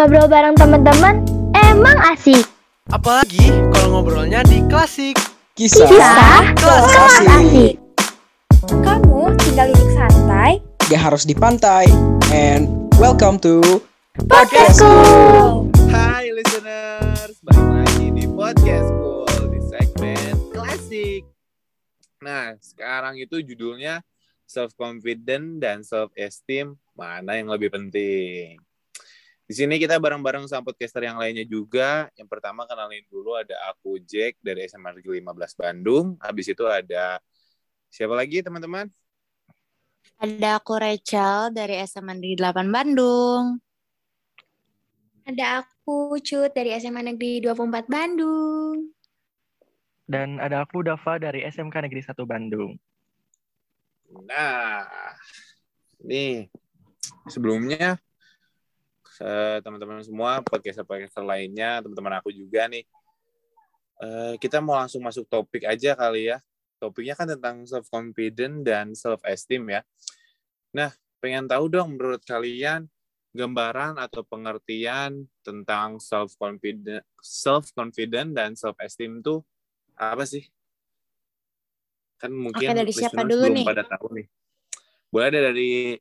Ngobrol bareng teman-teman emang asik. Apalagi kalau ngobrolnya di klasik. Kisah, Kisah kelas kelas asik. asik. Kamu tinggal duduk santai. Gak harus di pantai. And welcome to Podcastku. Hai listeners, balik lagi di podcast Cool di segmen klasik. Nah, sekarang itu judulnya self confident dan self esteem mana yang lebih penting. Di sini kita bareng-bareng sama podcaster yang lainnya juga. Yang pertama kenalin dulu ada aku Jack dari SMA Negeri 15 Bandung. Habis itu ada siapa lagi teman-teman? Ada aku Rachel dari SMA Negeri 8 Bandung. Ada aku Cut dari SMA Negeri 24 Bandung. Dan ada aku Dava dari SMK Negeri 1 Bandung. Nah, nih sebelumnya teman-teman semua podcaster-podcaster lainnya, teman-teman aku juga nih, eh, kita mau langsung masuk topik aja kali ya. Topiknya kan tentang self confident dan self esteem ya. Nah, pengen tahu dong menurut kalian gambaran atau pengertian tentang self confident, self confident dan self esteem tuh apa sih? Kan mungkin Oke, dari siapa dulu belum nih? pada tahu nih. Boleh ada dari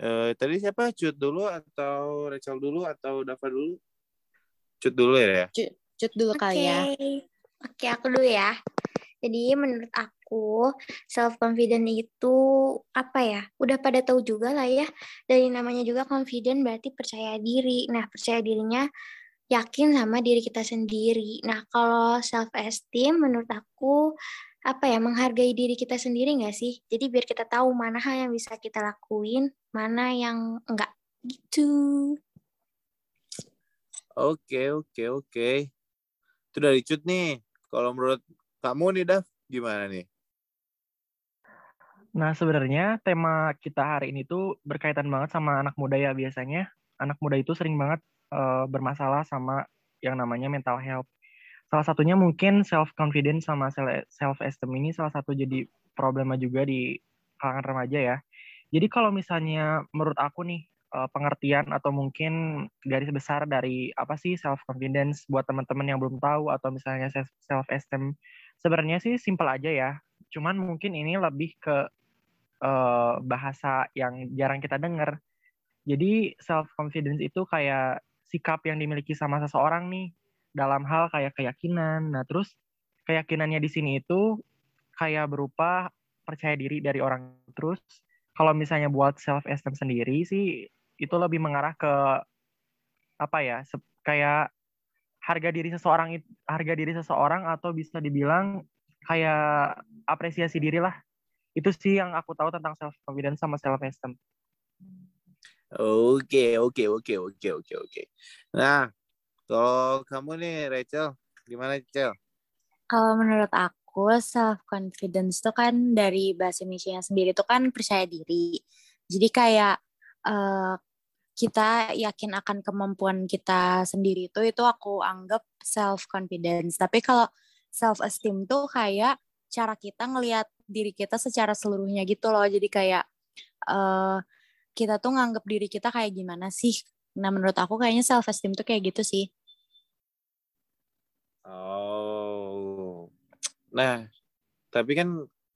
eh, tadi siapa? Cut dulu atau Rachel dulu atau Dava dulu? Cut dulu ya. Cut dulu kali ya. Oke, aku dulu ya. Jadi menurut aku self confident itu apa ya? Udah pada tahu juga lah ya. Dari namanya juga confident berarti percaya diri. Nah, percaya dirinya yakin sama diri kita sendiri. Nah, kalau self esteem menurut aku apa ya menghargai diri kita sendiri nggak sih? Jadi biar kita tahu mana hal yang bisa kita lakuin, mana yang enggak gitu. Oke, oke, oke. Itu dari Cut nih. Kalau menurut kamu nih, Dav, gimana nih? Nah, sebenarnya tema kita hari ini tuh berkaitan banget sama anak muda ya biasanya. Anak muda itu sering banget eh, bermasalah sama yang namanya mental health. Salah satunya mungkin self confidence sama self esteem ini salah satu jadi problema juga di kalangan remaja ya. Jadi kalau misalnya menurut aku nih eh, pengertian atau mungkin garis besar dari apa sih self confidence buat teman-teman yang belum tahu atau misalnya self esteem sebenarnya sih simpel aja ya. Cuman mungkin ini lebih ke eh, bahasa yang jarang kita dengar. Jadi self confidence itu kayak sikap yang dimiliki sama seseorang nih dalam hal kayak keyakinan. Nah, terus keyakinannya di sini itu kayak berupa percaya diri dari orang terus. Kalau misalnya buat self esteem sendiri sih itu lebih mengarah ke apa ya? kayak harga diri seseorang harga diri seseorang atau bisa dibilang kayak apresiasi diri lah. Itu sih yang aku tahu tentang self confidence sama self esteem. Oke, oke, oke, oke, oke, oke. Nah, kalau kamu nih, Rachel, gimana, Rachel? Kalau menurut aku self confidence itu kan dari bahasa Indonesia sendiri itu kan percaya diri. Jadi kayak eh, kita yakin akan kemampuan kita sendiri itu itu aku anggap self confidence. Tapi kalau self esteem tuh kayak cara kita ngelihat diri kita secara seluruhnya gitu loh. Jadi kayak eh kita tuh nganggap diri kita kayak gimana sih? Nah, menurut aku kayaknya self esteem tuh kayak gitu sih. Oh. Nah, tapi kan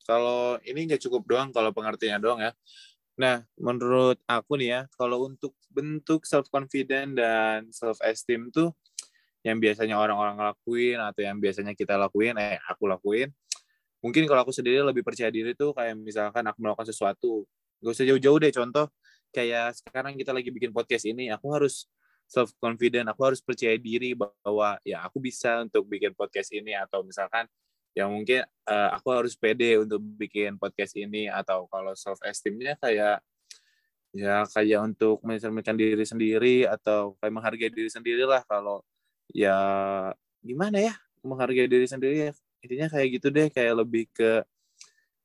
kalau ini nggak cukup doang kalau pengertiannya doang ya. Nah, menurut aku nih ya, kalau untuk bentuk self confident dan self esteem tuh yang biasanya orang-orang lakuin atau yang biasanya kita lakuin, eh aku lakuin, mungkin kalau aku sendiri lebih percaya diri tuh kayak misalkan aku melakukan sesuatu, gak usah jauh-jauh deh contoh kayak sekarang kita lagi bikin podcast ini, aku harus self confident, aku harus percaya diri bahwa ya aku bisa untuk bikin podcast ini atau misalkan ya mungkin eh, aku harus pede untuk bikin podcast ini atau kalau self esteemnya kayak ya kayak untuk mencerminkan diri sendiri atau kayak menghargai diri sendiri lah kalau ya gimana ya menghargai diri sendiri ya intinya kayak gitu deh kayak lebih ke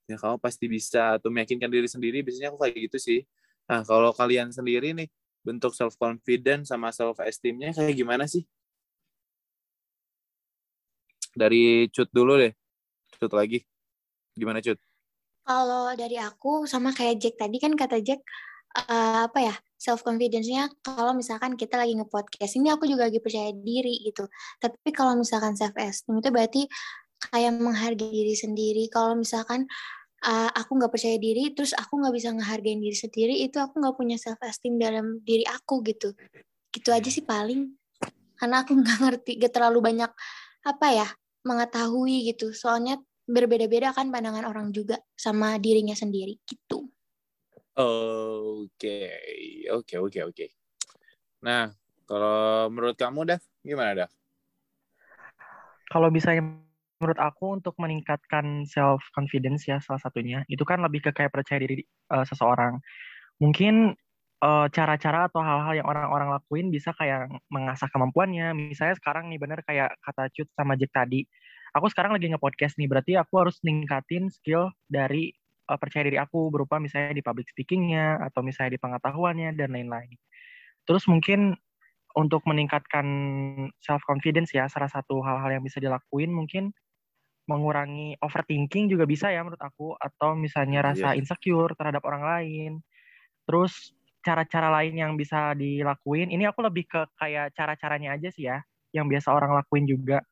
ya kamu pasti bisa atau meyakinkan diri sendiri biasanya aku kayak gitu sih nah kalau kalian sendiri nih bentuk self confidence sama self esteemnya kayak gimana sih? Dari cut dulu deh. Cut lagi. Gimana cut? Kalau dari aku sama kayak Jack tadi kan kata Jack eh, apa ya self confidence-nya kalau misalkan kita lagi nge-podcast. Ini aku juga lagi percaya diri gitu. Tapi kalau misalkan self esteem itu berarti kayak menghargai diri sendiri. Kalau misalkan uh, aku nggak percaya diri, terus aku nggak bisa ngehargain diri sendiri, itu aku nggak punya self esteem dalam diri aku gitu. Gitu aja sih paling. Karena aku nggak ngerti, gak terlalu banyak apa ya mengetahui gitu. Soalnya berbeda-beda kan pandangan orang juga sama dirinya sendiri gitu. Oke, oke, oke, oke. Nah, kalau menurut kamu, Dav, gimana, Dav? Kalau bisa menurut aku untuk meningkatkan self confidence ya salah satunya itu kan lebih ke kayak percaya diri uh, seseorang. Mungkin cara cara-cara atau hal-hal yang orang-orang lakuin bisa kayak mengasah kemampuannya. Misalnya sekarang nih bener kayak kata Cut sama Jack tadi. Aku sekarang lagi nge-podcast nih, berarti aku harus ningkatin skill dari uh, percaya diri aku berupa misalnya di public speakingnya atau misalnya di pengetahuannya dan lain-lain. Terus mungkin untuk meningkatkan self confidence ya salah satu hal-hal yang bisa dilakuin mungkin mengurangi overthinking juga bisa ya menurut aku atau misalnya iya. rasa yeah. insecure terhadap orang lain. Terus cara-cara lain yang bisa dilakuin ini aku lebih ke kayak cara-caranya aja sih ya yang biasa orang lakuin juga.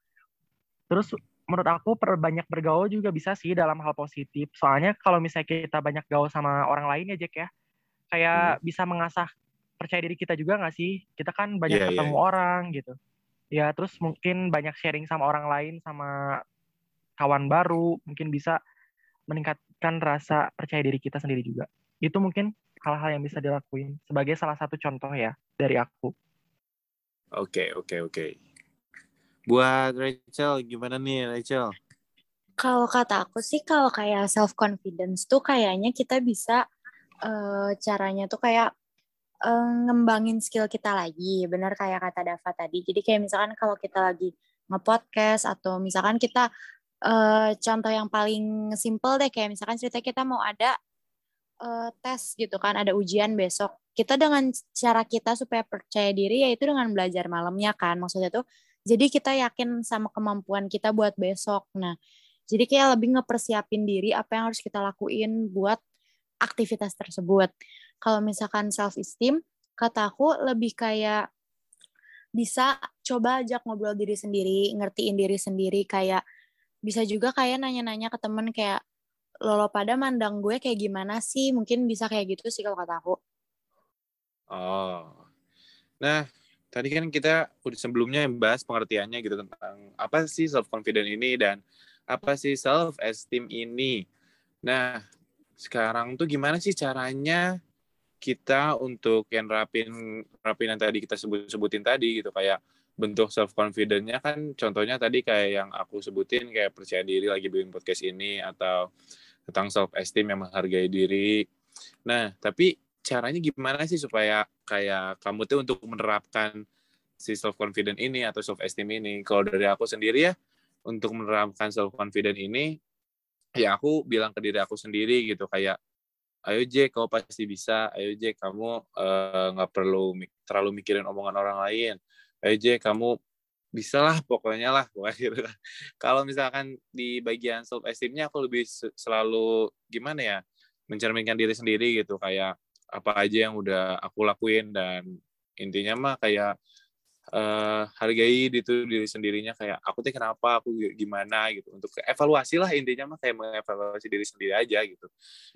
Terus menurut aku perbanyak bergaul juga bisa sih dalam hal positif. Soalnya kalau misalnya kita banyak gaul sama orang lain ya Jack ya, kayak hmm. bisa mengasah percaya diri kita juga nggak sih? Kita kan banyak yeah, iya, ketemu yeah. orang gitu. Ya terus mungkin banyak sharing sama orang lain sama kawan baru, mungkin bisa meningkatkan rasa percaya diri kita sendiri juga. Itu mungkin hal-hal yang bisa dilakuin sebagai salah satu contoh ya dari aku. Oke, okay, oke, okay, oke. Okay. Buat Rachel, gimana nih Rachel? Kalau kata aku sih, kalau kayak self confidence tuh kayaknya kita bisa uh, caranya tuh kayak uh, ngembangin skill kita lagi. Benar kayak kata Dava tadi. Jadi kayak misalkan kalau kita lagi nge-podcast atau misalkan kita uh, contoh yang paling simple deh kayak misalkan cerita kita mau ada uh, tes gitu kan, ada ujian besok. Kita dengan cara kita supaya percaya diri yaitu dengan belajar malamnya kan. Maksudnya tuh jadi kita yakin sama kemampuan kita buat besok. Nah, jadi kayak lebih ngepersiapin diri apa yang harus kita lakuin buat aktivitas tersebut. Kalau misalkan self esteem, kata aku lebih kayak bisa coba ajak ngobrol diri sendiri, ngertiin diri sendiri kayak bisa juga kayak nanya-nanya ke temen kayak lolo pada mandang gue kayak gimana sih? Mungkin bisa kayak gitu sih kalau kata aku. Oh. Nah, tadi kan kita udah sebelumnya bahas pengertiannya gitu tentang apa sih self confident ini dan apa sih self esteem ini. Nah, sekarang tuh gimana sih caranya kita untuk yang rapin yang tadi kita sebut-sebutin tadi gitu kayak bentuk self confidentnya kan contohnya tadi kayak yang aku sebutin kayak percaya diri lagi bikin podcast ini atau tentang self esteem yang menghargai diri. Nah, tapi caranya gimana sih supaya kayak kamu tuh untuk menerapkan si self confident ini atau self esteem ini? Kalau dari aku sendiri ya untuk menerapkan self confident ini ya aku bilang ke diri aku sendiri gitu kayak ayo J kau pasti bisa. Ayo J kamu eh, nggak uh, perlu terlalu mikirin omongan orang lain J kamu bisa lah pokoknya lah gitu. kalau misalkan di bagian self esteemnya aku lebih selalu gimana ya mencerminkan diri sendiri gitu. Kayak apa aja yang udah aku lakuin dan intinya mah kayak uh, hargai itu diri sendirinya. Kayak aku tuh kenapa aku gimana gitu. Untuk evaluasi lah intinya mah kayak mengevaluasi diri sendiri aja gitu.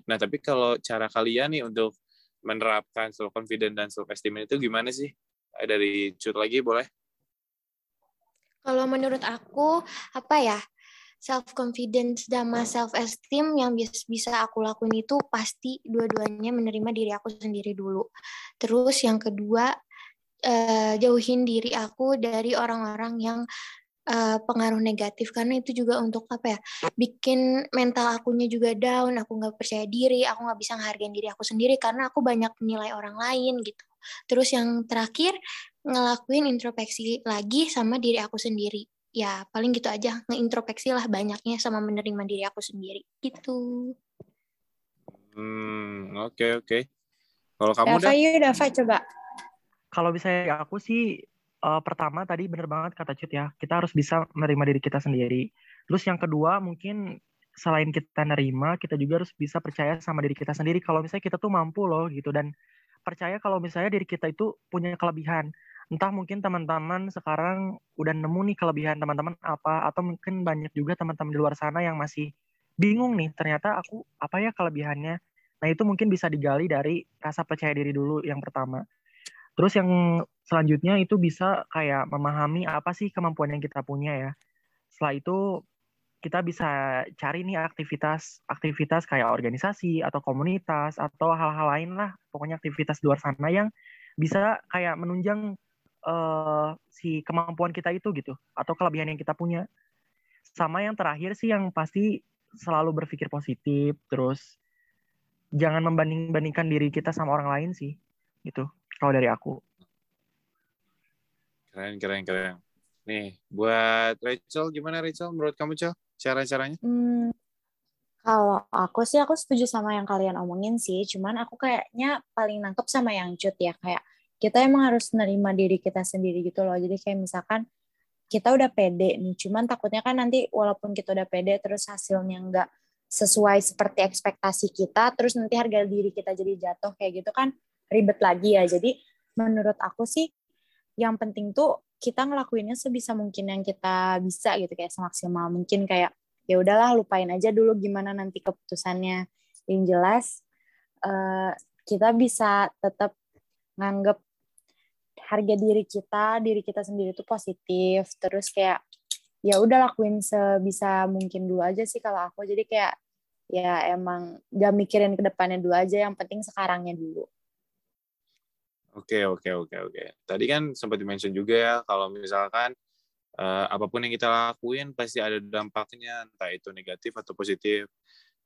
Nah tapi kalau cara kalian nih untuk menerapkan self confidence dan self esteem itu gimana sih dari cut lagi boleh? Kalau menurut aku apa ya self confidence sama self esteem yang bisa aku lakuin itu pasti dua-duanya menerima diri aku sendiri dulu. Terus yang kedua uh, jauhin diri aku dari orang-orang yang uh, pengaruh negatif. Karena itu juga untuk apa ya bikin mental akunya juga down. Aku nggak percaya diri aku nggak bisa menghargai diri aku sendiri karena aku banyak menilai orang lain gitu terus yang terakhir ngelakuin introspeksi lagi sama diri aku sendiri. Ya paling gitu aja ngeintrospeksi lah banyaknya sama menerima diri aku sendiri. Gitu. Hmm oke okay, oke. Okay. kalau kamu Dava, yuk Dava coba. Kalau bisa aku sih uh, pertama tadi bener banget kata Cut ya kita harus bisa menerima diri kita sendiri. Terus yang kedua mungkin selain kita nerima kita juga harus bisa percaya sama diri kita sendiri. Kalau misalnya kita tuh mampu loh gitu dan percaya kalau misalnya diri kita itu punya kelebihan. Entah mungkin teman-teman sekarang udah nemu nih kelebihan teman-teman apa, atau mungkin banyak juga teman-teman di luar sana yang masih bingung nih, ternyata aku apa ya kelebihannya. Nah itu mungkin bisa digali dari rasa percaya diri dulu yang pertama. Terus yang selanjutnya itu bisa kayak memahami apa sih kemampuan yang kita punya ya. Setelah itu kita bisa cari nih aktivitas aktivitas kayak organisasi atau komunitas atau hal-hal lain lah pokoknya aktivitas luar sana yang bisa kayak menunjang uh, si kemampuan kita itu gitu atau kelebihan yang kita punya. Sama yang terakhir sih yang pasti selalu berpikir positif terus jangan membanding-bandingkan diri kita sama orang lain sih gitu kalau dari aku. Keren keren keren. Nih buat Rachel gimana Rachel? Menurut kamu Cel cara-caranya? Hmm, kalau aku sih aku setuju sama yang kalian omongin sih, cuman aku kayaknya paling nangkep sama yang cut ya kayak kita emang harus nerima diri kita sendiri gitu loh. Jadi kayak misalkan kita udah pede nih, cuman takutnya kan nanti walaupun kita udah pede terus hasilnya nggak sesuai seperti ekspektasi kita, terus nanti harga diri kita jadi jatuh kayak gitu kan ribet lagi ya. Jadi menurut aku sih yang penting tuh kita ngelakuinnya sebisa mungkin yang kita bisa gitu kayak semaksimal mungkin kayak ya udahlah lupain aja dulu gimana nanti keputusannya. Yang jelas uh, kita bisa tetap nganggep harga diri kita diri kita sendiri itu positif. Terus kayak ya udah lakuin sebisa mungkin dulu aja sih kalau aku. Jadi kayak ya emang gak mikirin ke depannya dulu aja yang penting sekarangnya dulu Oke, oke, oke, oke. Tadi kan sempat dimention juga ya, kalau misalkan uh, apa pun yang kita lakuin pasti ada dampaknya, entah itu negatif atau positif.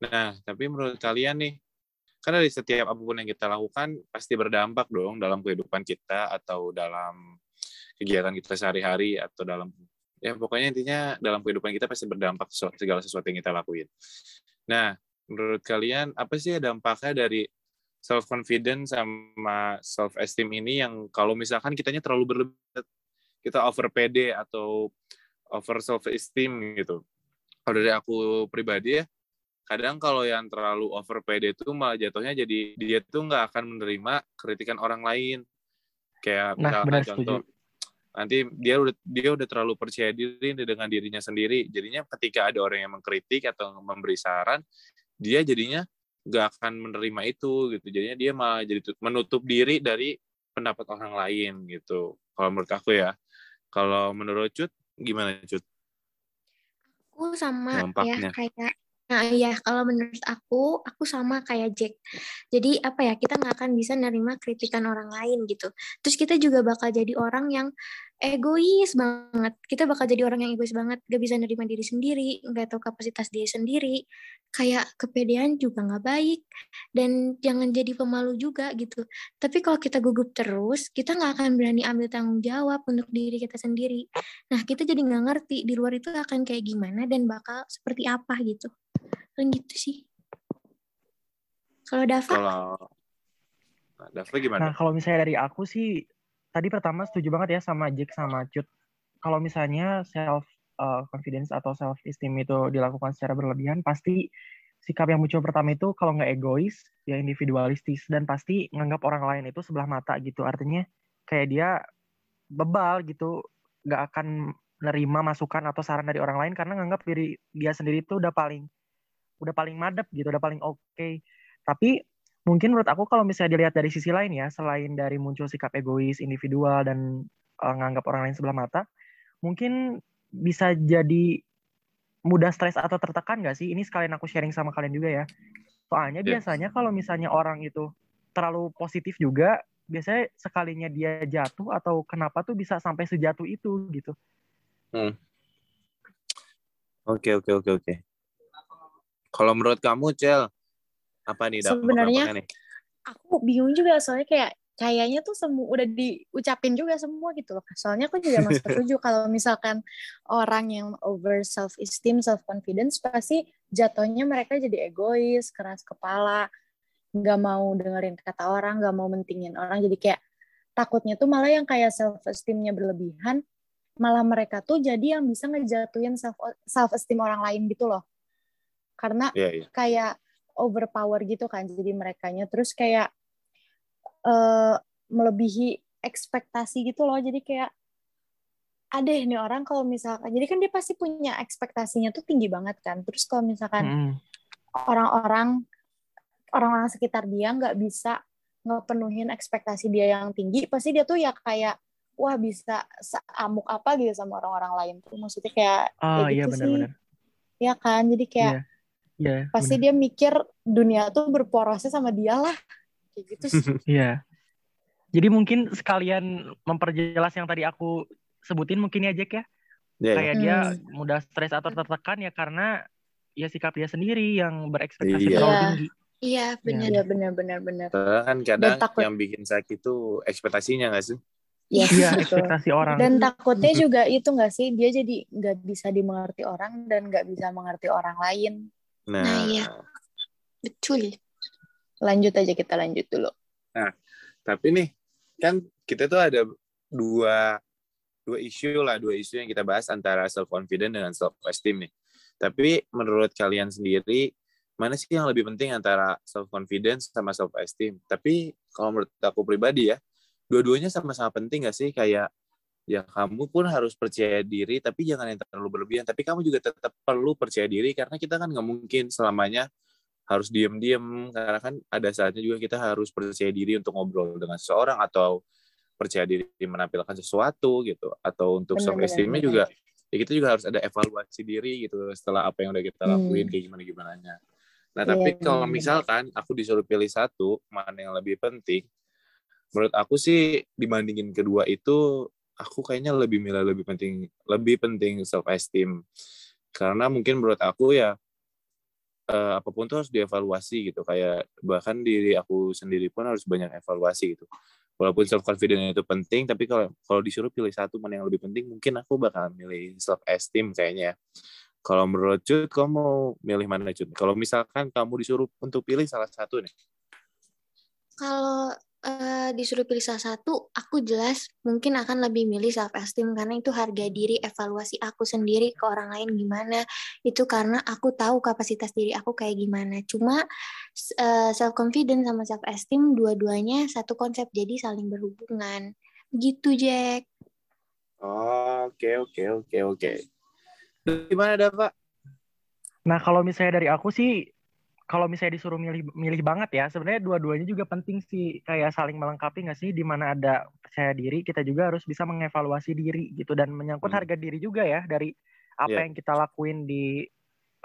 Nah, tapi menurut kalian nih, kan dari setiap apa pun yang kita lakukan pasti berdampak dong dalam kehidupan kita atau dalam kegiatan kita sehari-hari atau dalam ya pokoknya intinya dalam kehidupan kita pasti berdampak segala sesuatu yang kita lakuin. Nah, menurut kalian apa sih dampaknya dari self confidence sama self esteem ini yang kalau misalkan kitanya terlalu berlebihan kita over PD atau over self esteem gitu. Kalau dari aku pribadi ya, kadang kalau yang terlalu over PD itu malah jatuhnya jadi dia tuh nggak akan menerima kritikan orang lain. Kayak nah, misalkan contoh setuju. nanti dia udah dia udah terlalu percaya diri dengan dirinya sendiri. Jadinya ketika ada orang yang mengkritik atau memberi saran, dia jadinya gak akan menerima itu gitu. Jadinya dia malah jadi menutup diri dari pendapat orang lain gitu. Kalau menurut aku ya. Kalau menurut Cut gimana Cut? Aku sama ya kayak Nah iya, kalau menurut aku, aku sama kayak Jack. Jadi apa ya, kita nggak akan bisa nerima kritikan orang lain gitu. Terus kita juga bakal jadi orang yang egois banget. Kita bakal jadi orang yang egois banget, gak bisa nerima diri sendiri, nggak tahu kapasitas dia sendiri. Kayak kepedean juga nggak baik. Dan jangan jadi pemalu juga gitu. Tapi kalau kita gugup terus, kita nggak akan berani ambil tanggung jawab untuk diri kita sendiri. Nah kita jadi nggak ngerti di luar itu akan kayak gimana dan bakal seperti apa gitu kan gitu sih kalau Dava kalau nah, Dava gimana nah kalau misalnya dari aku sih tadi pertama setuju banget ya sama Jack sama Cut kalau misalnya self uh, confidence atau self esteem itu dilakukan secara berlebihan pasti sikap yang muncul pertama itu kalau nggak egois ya individualistis dan pasti nganggap orang lain itu sebelah mata gitu artinya kayak dia bebal gitu nggak akan nerima masukan atau saran dari orang lain karena nganggap diri dia sendiri itu udah paling udah paling madep gitu, udah paling oke. Okay. Tapi mungkin menurut aku kalau misalnya dilihat dari sisi lain ya, selain dari muncul sikap egois, individual dan uh, nganggap orang lain sebelah mata, mungkin bisa jadi mudah stres atau tertekan nggak sih? Ini sekalian aku sharing sama kalian juga ya. Soalnya yeah. biasanya kalau misalnya orang itu terlalu positif juga, biasanya sekalinya dia jatuh atau kenapa tuh bisa sampai sejatuh itu gitu. Hmm. Oke oke oke oke. Kalau menurut kamu, Cel, apa nih Sebenarnya nih? aku bingung juga soalnya kayak kayaknya tuh semua udah diucapin juga semua gitu loh. Soalnya aku juga masih setuju kalau misalkan orang yang over self esteem, self confidence pasti jatuhnya mereka jadi egois, keras kepala, nggak mau dengerin kata orang, nggak mau mentingin orang. Jadi kayak takutnya tuh malah yang kayak self esteemnya berlebihan, malah mereka tuh jadi yang bisa ngejatuhin self self esteem orang lain gitu loh karena yeah, yeah. kayak overpower gitu kan jadi mereka nya terus kayak eh, melebihi ekspektasi gitu loh. Jadi kayak ada nih orang kalau misalkan jadi kan dia pasti punya ekspektasinya tuh tinggi banget kan. Terus kalau misalkan orang-orang orang-orang sekitar dia nggak bisa ngepenuhin ekspektasi dia yang tinggi, pasti dia tuh ya kayak wah bisa seamuk apa gitu sama orang-orang lain tuh. Maksudnya kayak Oh kayak iya gitu sih. benar-benar. Ya kan? Jadi kayak Iya. Iya. pasti benar. dia mikir dunia tuh berporosnya sama dia lah. Kayak gitu sih. Iya. Jadi mungkin sekalian memperjelas yang tadi aku sebutin mungkin ya Jack ya. Iya, iya. Kayak dia Hmm. mudah stres atau tertekan ya karena ya sikap dia sendiri yang berekspektasi Iya. terlalu Iya. tinggi. Iya, benar. Iya benar-benar benar. Karena kan kadang takut- yang bikin sakit tuh ekspektasinya nggak sih? Yes, Iya, betul. ekspektasi orang. Dan takutnya juga itu nggak sih dia jadi nggak bisa dimengerti orang dan nggak bisa mengerti orang lain. Nah, Nah, iya. Betul. Lanjut aja kita lanjut dulu. tapi nih kan kita tuh ada dua dua isu lah, dua isu yang kita bahas antara self confident dengan self esteem nih. Tapi menurut kalian sendiri mana sih yang lebih penting antara self confidence sama self esteem? Tapi kalau menurut aku pribadi ya, dua-duanya sama-sama penting gak sih? Kayak ya kamu pun harus percaya diri, tapi jangan yang terlalu berlebihan. Tapi kamu juga tetap perlu percaya diri karena kita kan nggak mungkin selamanya harus diem-diem karena kan ada saatnya juga kita harus percaya diri untuk ngobrol dengan seseorang atau percaya diri menampilkan sesuatu gitu atau untuk self esteemnya juga ya kita juga harus ada evaluasi diri gitu setelah apa yang udah kita Hmm. lakuin kayak gimana gimana nah Iya, tapi kalau benar. misalkan aku disuruh pilih satu mana yang lebih penting menurut aku sih dibandingin kedua itu aku kayaknya lebih milih lebih penting lebih penting self esteem karena mungkin menurut aku ya eh, apa pun tuh harus dievaluasi gitu. Kayak bahkan diri aku sendiri pun harus banyak evaluasi gitu. Walaupun self confidence itu penting tapi kalau kalau disuruh pilih satu mana yang lebih penting mungkin aku bakal milih self esteem kayaknya kalau menurut Cut kamu mau milih mana Cut? Kalau misalkan kamu disuruh untuk pilih salah satu nih. Kalau eh, disuruh pilih salah satu, aku jelas mungkin akan lebih milih self esteem karena itu harga diri, evaluasi aku sendiri ke orang lain gimana. Itu karena aku tahu kapasitas diri aku kayak gimana. Cuma self confidence sama self esteem dua-duanya satu konsep jadi saling berhubungan. Gitu, Jack. oke oke oke oke gimana ada pak Nah, kalau misalnya dari aku sih, kalau misalnya disuruh milih milih banget ya, sebenarnya dua-duanya juga penting sih, kayak saling melengkapi nggak sih, di mana ada percaya diri, kita juga harus bisa mengevaluasi diri gitu, dan menyangkut Hmm. harga diri juga ya, dari apa Iya. yang kita lakuin di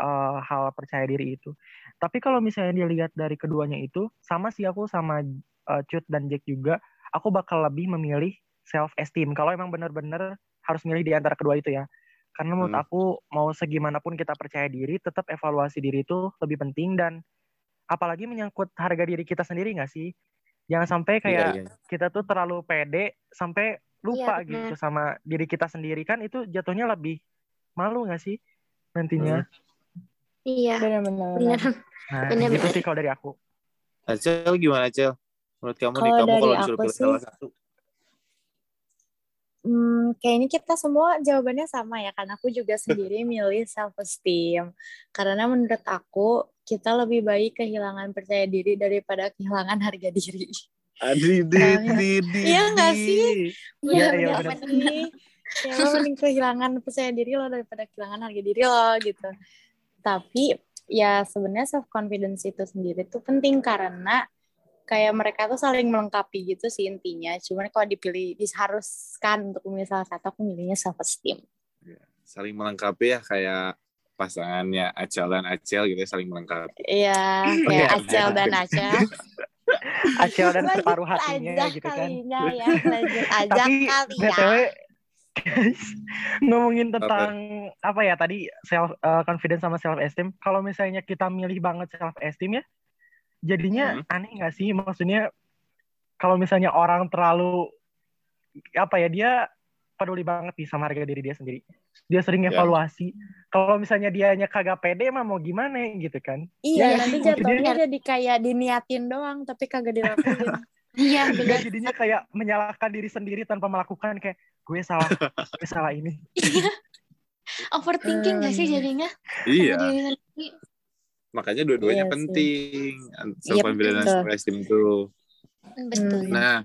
eh, hal percaya diri itu. Tapi kalau misalnya dilihat dari keduanya itu, sama sih aku sama eh, Cut dan Jack juga, aku bakal lebih memilih self esteem. Kalau emang bener-bener harus milih di antara kedua itu ya. Karena menurut Hmm. aku mau segimanapun kita percaya diri, tetap evaluasi diri itu lebih penting dan apalagi menyangkut harga diri kita sendiri nggak sih? Jangan sampai kayak Iya, iya. kita tuh terlalu pede sampai lupa Iya, gitu sama diri kita sendiri kan itu jatuhnya lebih malu nggak sih nantinya? Iya, Benar-benar. benar. Nah, Bener, gitu bener. sih kalau dari aku. Acel gimana Acel menurut kamu nih Kalau kamu dari kalau disuruh pilih salah satu Hmm, kayaknya kita semua jawabannya sama ya, karena aku juga sendiri milih self esteem. Karena menurut aku kita lebih baik kehilangan percaya diri daripada kehilangan harga diri. Adi, di, di, di, iya nggak sih? Iya, iya. Ya lo mending kehilangan percaya diri lo daripada kehilangan harga diri lo gitu. Tapi ya sebenarnya self confidence itu sendiri tuh penting karena kayak mereka tuh saling melengkapi gitu sih intinya. Cuman kalau dipilih diharuskan untuk memilih salah satu aku milihnya self esteem. saling melengkapi ya kayak pasangannya Acel dan Acel gitu ya saling melengkapi Iya, kayak oke. Acel dan Acel. Acel dan Lanjut separuh hatinya aja gitu kan. kalinya ya, lanjut aja Tapi kali ya. btw guys, ngomongin tentang apa? ya tadi self eh, confidence sama self esteem. Kalau misalnya kita milih banget self esteem ya, jadinya Hmm. aneh nggak sih? Maksudnya kalau misalnya orang terlalu apa ya dia peduli banget nih sama harga diri dia sendiri. Dia sering Ya. evaluasi. Kalau misalnya dianya kagak pede mah mau gimana gitu kan? Iya, Iya, nanti sih, jatuhnya jadi kayak diniatin doang, tapi kagak dilakuin. Iya, Dia benar. jadinya kayak menyalahkan diri sendiri tanpa melakukan kayak gue salah, gue salah ini. Overthinking nggak sih Hmm. jadinya? iya Sama diri sendiri. Makanya dua-duanya Iya penting self confidence dan self esteem itu Betul. Nah,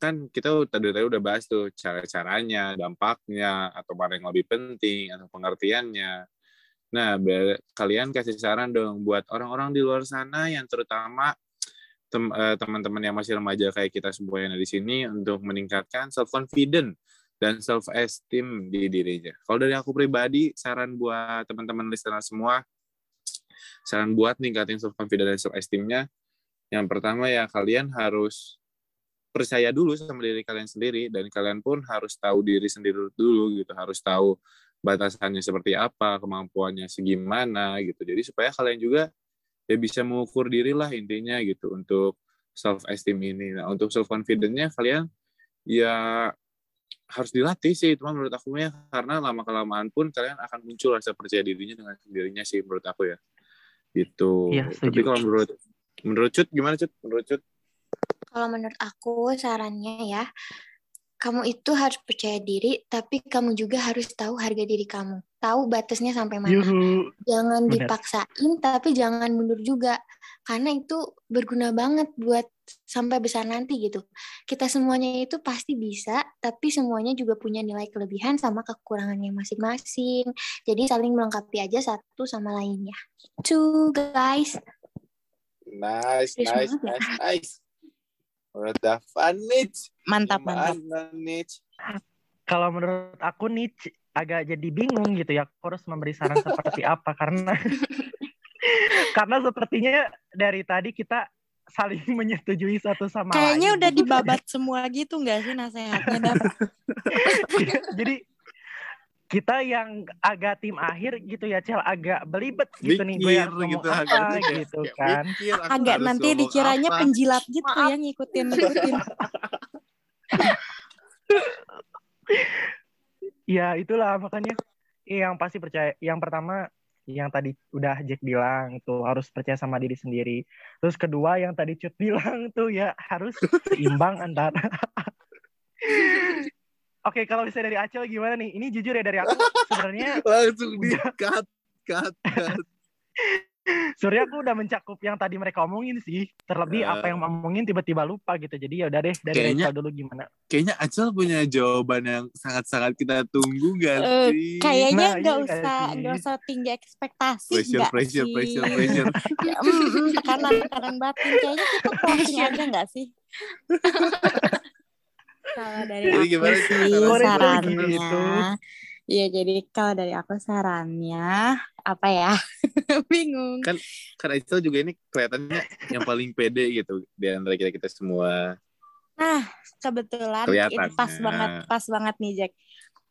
kan kita tadi tadi udah bahas tuh cara-caranya, dampaknya, atau mana yang lebih penting, atau pengertiannya. Nah, kalian kasih saran dong buat orang-orang di luar sana yang terutama eh, teman-teman yang masih remaja kayak kita semua yang ada di sini untuk meningkatkan self confident dan self esteem di dirinya. Kalau dari aku pribadi, saran buat teman-teman listener semua, saran buat ningkatin self confident dan self esteemnya, yang pertama ya kalian harus percaya dulu sama diri kalian sendiri dan kalian pun harus tahu diri sendiri dulu gitu harus tahu batasannya seperti apa kemampuannya segimana gitu. Jadi supaya kalian juga ya bisa mengukur diri lah intinya gitu untuk self esteem ini. Nah untuk self confidentnya kalian ya harus dilatih sih cuma menurut aku ya karena lama kelamaan pun kalian akan muncul rasa percaya dirinya dengan sendirinya sih menurut aku ya gitu Iya, tapi kalau menurut menurut Cut gimana Cut menurut Cut Kalau menurut aku sarannya ya, kamu itu harus percaya diri, tapi kamu juga harus tahu harga diri kamu. Tahu batasnya sampai mana. Yuhu. Jangan Benar. dipaksain, tapi jangan mundur juga. Karena itu berguna banget buat sampai besar nanti gitu. Kita semuanya itu pasti bisa, tapi semuanya juga punya nilai kelebihan sama kekurangannya masing-masing. Jadi saling melengkapi aja satu sama lainnya. Two guys. Nice, nice, banget ya? nice, nice. Udah fun, Nich. Mantap, mantap. Nich? Kalau menurut aku nih agak jadi bingung gitu ya, aku harus memberi saran seperti apa karena karena sepertinya dari tadi kita saling menyetujui satu sama Kayaknya lain. udah dibabat semua gitu nggak sih nasehatnya? Dan jadi kita yang agak tim akhir gitu ya, Cel agak belibet gitu nih gue Mikir harus ngomong gitu, apa agak kayak- gitu kan. mikir, agak nanti dikiranya apa. penjilat gitu ya ngikutin ngikutin. Ya itulah makanya yang pasti percaya. Yang pertama yang tadi udah Jack bilang tuh harus percaya sama diri sendiri. Terus kedua yang tadi Cut bilang tuh ya harus seimbang antara. Oke kalau misalnya dari Acel gimana nih? Ini jujur ya dari aku sebenarnya Langsung di cut, cut, cut. Sebenarnya aku udah mencakup yang tadi mereka omongin sih. Terlebih Eh. apa yang ngomongin tiba-tiba lupa gitu. Jadi ya udah deh dari Kayaknya- Rachel dulu gimana? Kayaknya Acel punya jawaban yang sangat-sangat kita tunggu gak Eh, sih? Kayaknya Nah, nggak iya usah sih? nggak usah tinggi ekspektasi pressure, nggak pressure, sih? pressure, pressure. Mm, mm, tekanan tekanan batin kayaknya kita closing aja nggak sih? Kalau dari Jadi aku gimana sih sih saran- sarannya, gitu? Iya jadi kalau dari aku sarannya apa ya? Bingung. Karena Acel juga ini kelihatannya yang paling pede gitu di antara kita kita semua. Nah, kebetulan ini pas banget, pas banget nih Jack.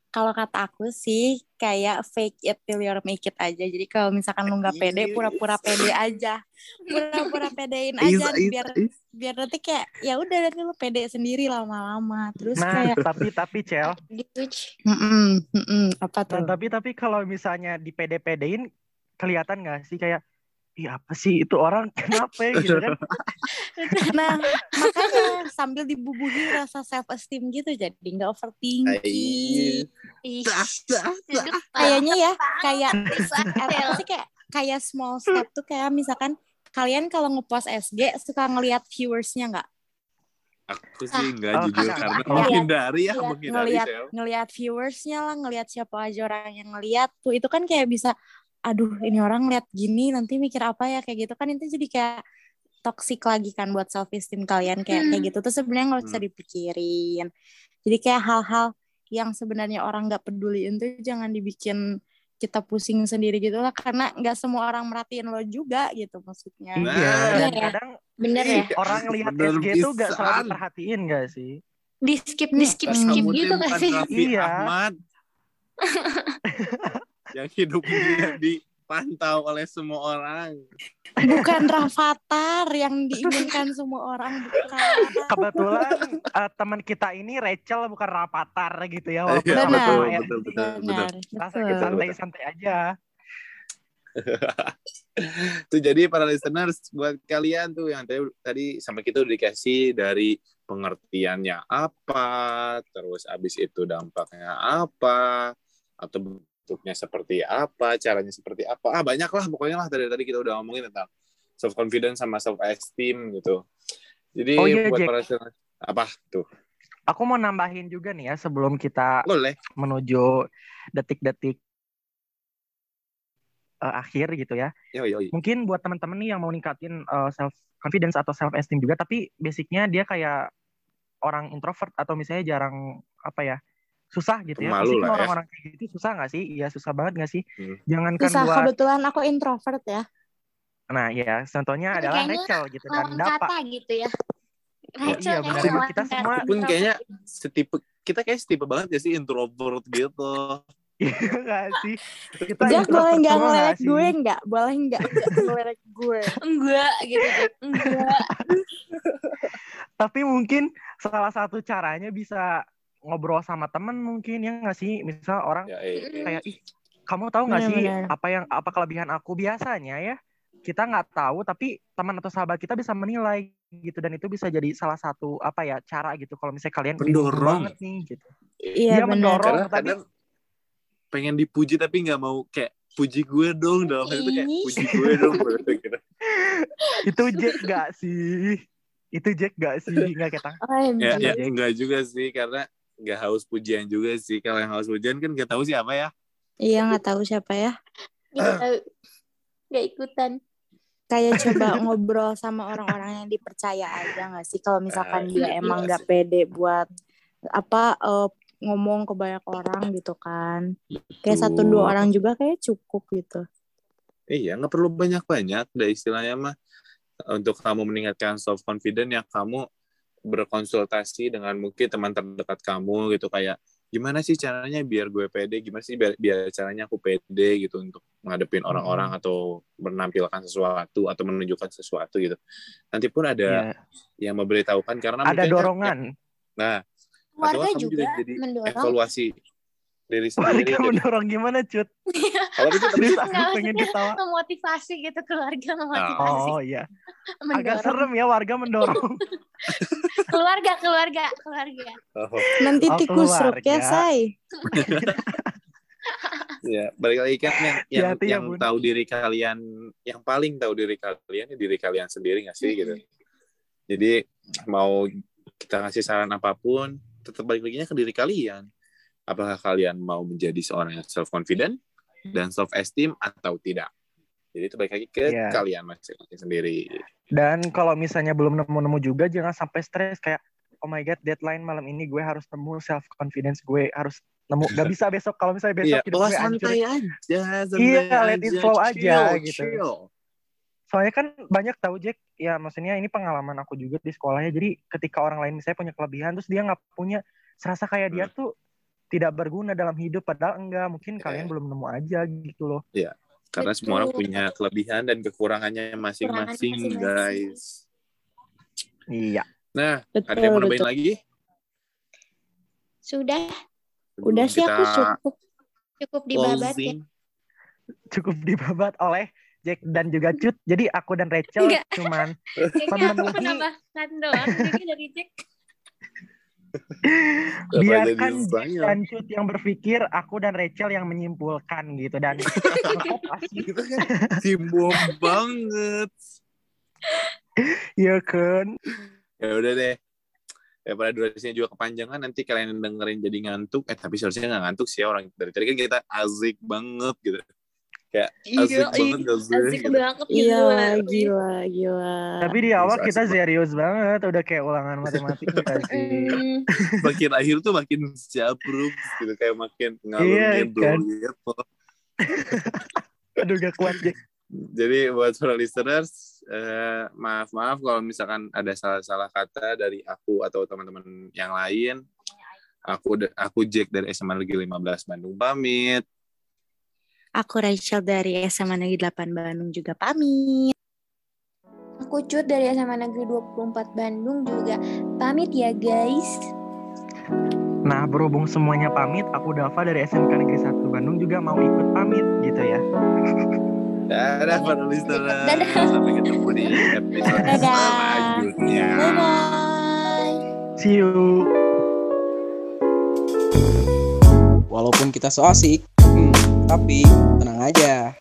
Kalau kata aku sih kayak fake it till you make it aja. Jadi kalau misalkan lu nggak pede, pura-pura pede aja. Pura-pura pedein aja is, biar is. biar nanti kayak ya udah nanti lu pede sendiri lama-lama. Terus Nah kayak tapi tapi Cel Gitu. Mm-mm, mm-mm, apa tuh? Nah, tapi tapi kalau misalnya di pede-pedein kelihatan nggak sih kayak Ih apa sih itu orang kenapa ya gitu kan? Nah, makanya sambil dibubuhi rasa self esteem gitu jadi nggak overthinking. Dah, dah. Kayaknya ya kayak apa sih kayak kayak small step tuh kayak misalkan kalian kalau ngepost SG suka ngelihat viewersnya nggak? Aku sih enggak Oh, jujur karena- karena oh. menghindari ya, Ngeliat- menghindari ngelihat ngelihat viewersnya lah, ngelihat siapa aja orang yang ngelihat tuh itu kan kayak bisa, aduh ini orang lihat gini nanti mikir apa ya kayak gitu kan itu jadi kayak toxic lagi kan buat self esteem kalian kayak kayak gitu tuh sebenarnya nggak usah Hmm. dipikirin. Jadi kayak hal-hal yang sebenarnya orang nggak peduliin tuh jangan dibikin kita pusing sendiri gitu lah karena nggak semua orang merhatiin lo juga gitu maksudnya. Nah. Iya dan Bener ya? kadang bener ya. orang lihat Bener SG tuh gak selalu pisan. diperhatiin gak sih? Di skip, di skip, Hmm. skip Kamu gitu gak sih? Iya. Yang hidupnya dipantau oleh semua orang. Bukan Rafathar yang diinginkan semua orang bukan. Kebetulan eh, teman kita ini Rachel bukan Rapatar gitu ya walaupun Iya, Benar. betul, betul, betul, betul. Benar, Rasa betul. kita santai-santai aja. Tuh jadi para listeners buat kalian tuh yang tadi, tadi sama kita udah dikasih dari pengertiannya apa, terus abis itu dampaknya apa, atau bentuknya seperti apa, caranya seperti apa. Ah banyak lah pokoknya lah dari tadi kita udah ngomongin tentang self confidence sama self esteem gitu. Jadi Oh iya, buat Jack. para apa tuh? Aku mau nambahin juga nih ya sebelum kita Boleh. menuju detik-detik eh, akhir gitu ya. Yo yo. yo. Mungkin buat teman-teman nih yang mau ningkatin self confidence atau self esteem juga tapi basicnya dia kayak orang introvert atau misalnya jarang apa ya susah gitu ya. Kan lah ya. orang-orang kayak gitu susah nggak sih? Iya susah banget nggak sih? Hmm. Jangankan Susah, buat kebetulan aku introvert ya. Nah ya contohnya Tapi adalah Rachel gitu kan. kata gitu ya. Rachel iya, kayaknya benar. Kita semua- Pun kayaknya setipe kita kayak setipe banget ya sih introvert gitu. Iya nggak sih? Kita Jack boleh nggak ngelerek gue nggak? Boleh nggak nggak ngelerek gue? enggak gitu Jack. enggak Tapi mungkin salah satu caranya bisa ngobrol sama temen mungkin ya nggak sih? Misal orang Ya, eh, eh. kayak ih kamu tahu nggak sih apa yang apa kelebihan aku biasanya ya kita nggak tahu tapi teman atau sahabat kita bisa menilai gitu dan itu bisa jadi salah satu apa ya cara gitu kalau misalnya kalian Mendorong. banget nih gitu Iya Iya, benar. mendorong. Karena tapi- kadang pengen dipuji tapi nggak mau kayak puji gue dong dalam hal itu kayak puji gue dong gitu. itu Jack gak sih itu Jack gak sih nggak ketang OMG. ya, ya Jack. enggak juga sih karena nggak haus pujian juga sih kalau yang haus pujian kan nggak tahu siapa ya Iya nggak tahu siapa ya. Nggak ikutan. Kayak coba ngobrol sama orang-orang yang dipercaya aja nggak sih? Kalau misalkan Ah, dia iya emang nggak pede buat apa eh, ngomong ke banyak orang gitu kan. Kayak satu dua orang juga kayak cukup gitu. Iya, nggak perlu banyak-banyak. Udah istilahnya mah untuk kamu meningkatkan self confidence ya kamu berkonsultasi dengan mungkin teman terdekat kamu gitu kayak gimana sih caranya biar gue pede, gimana sih biar, biar caranya aku pede gitu untuk menghadapin Hmm. orang-orang atau menampilkan sesuatu atau menunjukkan sesuatu gitu. Nanti pun ada Ya, yang memberitahukan karena ada kan- dorongan nah, Keluarga atau kamu juga jadi mendorong. evaluasi diri sendiri. Jadi, mendorong gimana cut kalau gitu Serius tapi aku pengen ketawa memotivasi gitu keluarga memotivasi oh iya agak mendorong serem ya warga mendorong keluarga keluarga keluarga oh, Nanti Oh, tikus ruk ya, say. Ya, balik lagi kan yang yang, ya, yang Bun. tahu diri kalian, yang paling tahu diri kalian ya diri kalian sendiri nggak sih gitu. Jadi mau kita kasih saran apa pun, tetap balik lagi ke diri kalian. Apakah kalian mau menjadi seorang yang self confident dan self esteem atau tidak? Jadi itu balik lagi ke Iya. kalian masing-masing sendiri. Dan kalau misalnya belum nemu-nemu juga jangan sampai stres kayak oh my god deadline malam ini gue harus nemu self confidence gue harus nemu gak bisa besok kalau misalnya besok Iya, hidup gue hancur. santai aja, Iya, let it flow aja, chill, gitu. chill. Soalnya kan banyak tahu Jack ya maksudnya ini pengalaman aku juga di sekolahnya jadi ketika orang lain misalnya punya kelebihan terus dia nggak punya serasa kayak dia Hmm. tuh tidak berguna dalam hidup padahal enggak mungkin Iya. kalian belum nemu aja gitu loh. Karena semua orang Betul. punya kelebihan dan kekurangannya masing-masing, guys. Iya. Nah, Betul, ada yang mau nambahin betul. lagi? sudah Udah Sebelum sih aku cukup. cukup dibabat ya. Cukup dibabat oleh Jack dan juga Cut. Jadi aku dan Rachel Enggak. cuman kayaknya aku Memenuhi- menambahkan doang jadi dari Jack biarkan Cut yang berpikir, aku dan Rachel yang menyimpulkan gitu dan pasti Kita kan timbul banget. ya kan. Ya udah deh. Daripada durasinya juga kepanjangan, nanti kalian dengerin jadi ngantuk. Eh, tapi seharusnya nggak ngantuk sih ya orang. Dari tadi kan kita asik banget gitu. Kayak asik Iya, banget gak sih? asik Gitu. banget Iya, gitu gila, gila. Tapi di awal kita serius banget, udah kayak ulangan matematika sih. Hmm, Makin akhir tuh makin jabruk gitu. Kayak makin ngalur Iya, kan? gitu. Aduh gak kuat Jack. Jadi buat para listeners, eh, maaf maaf kalau misalkan ada salah-salah kata dari aku atau teman-teman yang lain. Aku aku Jack dari SMA Negeri 15 Bandung pamit. Aku Rachel dari SMA Negeri 8 Bandung juga pamit. aku cut dari SMA Negeri 24 Bandung juga pamit ya guys Nah berhubung semuanya pamit, aku Dava dari SMK Negeri 1 Bandung juga mau ikut pamit gitu ya. Dadah para listeners. Dadah. Sampai ketemu di episode Dadah. selanjutnya. Bye bye. See you. Walaupun kita so asik, hmm, tapi tenang aja.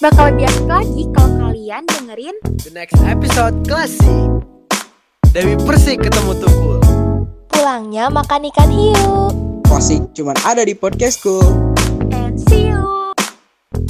Bakal lebih asik lagi kalau kalian dengerin The Next Episode Klasik. Dewi Persik ketemu Tukul. Pulangnya makan ikan hiu. Klasik cuman ada di podcastku. And see you.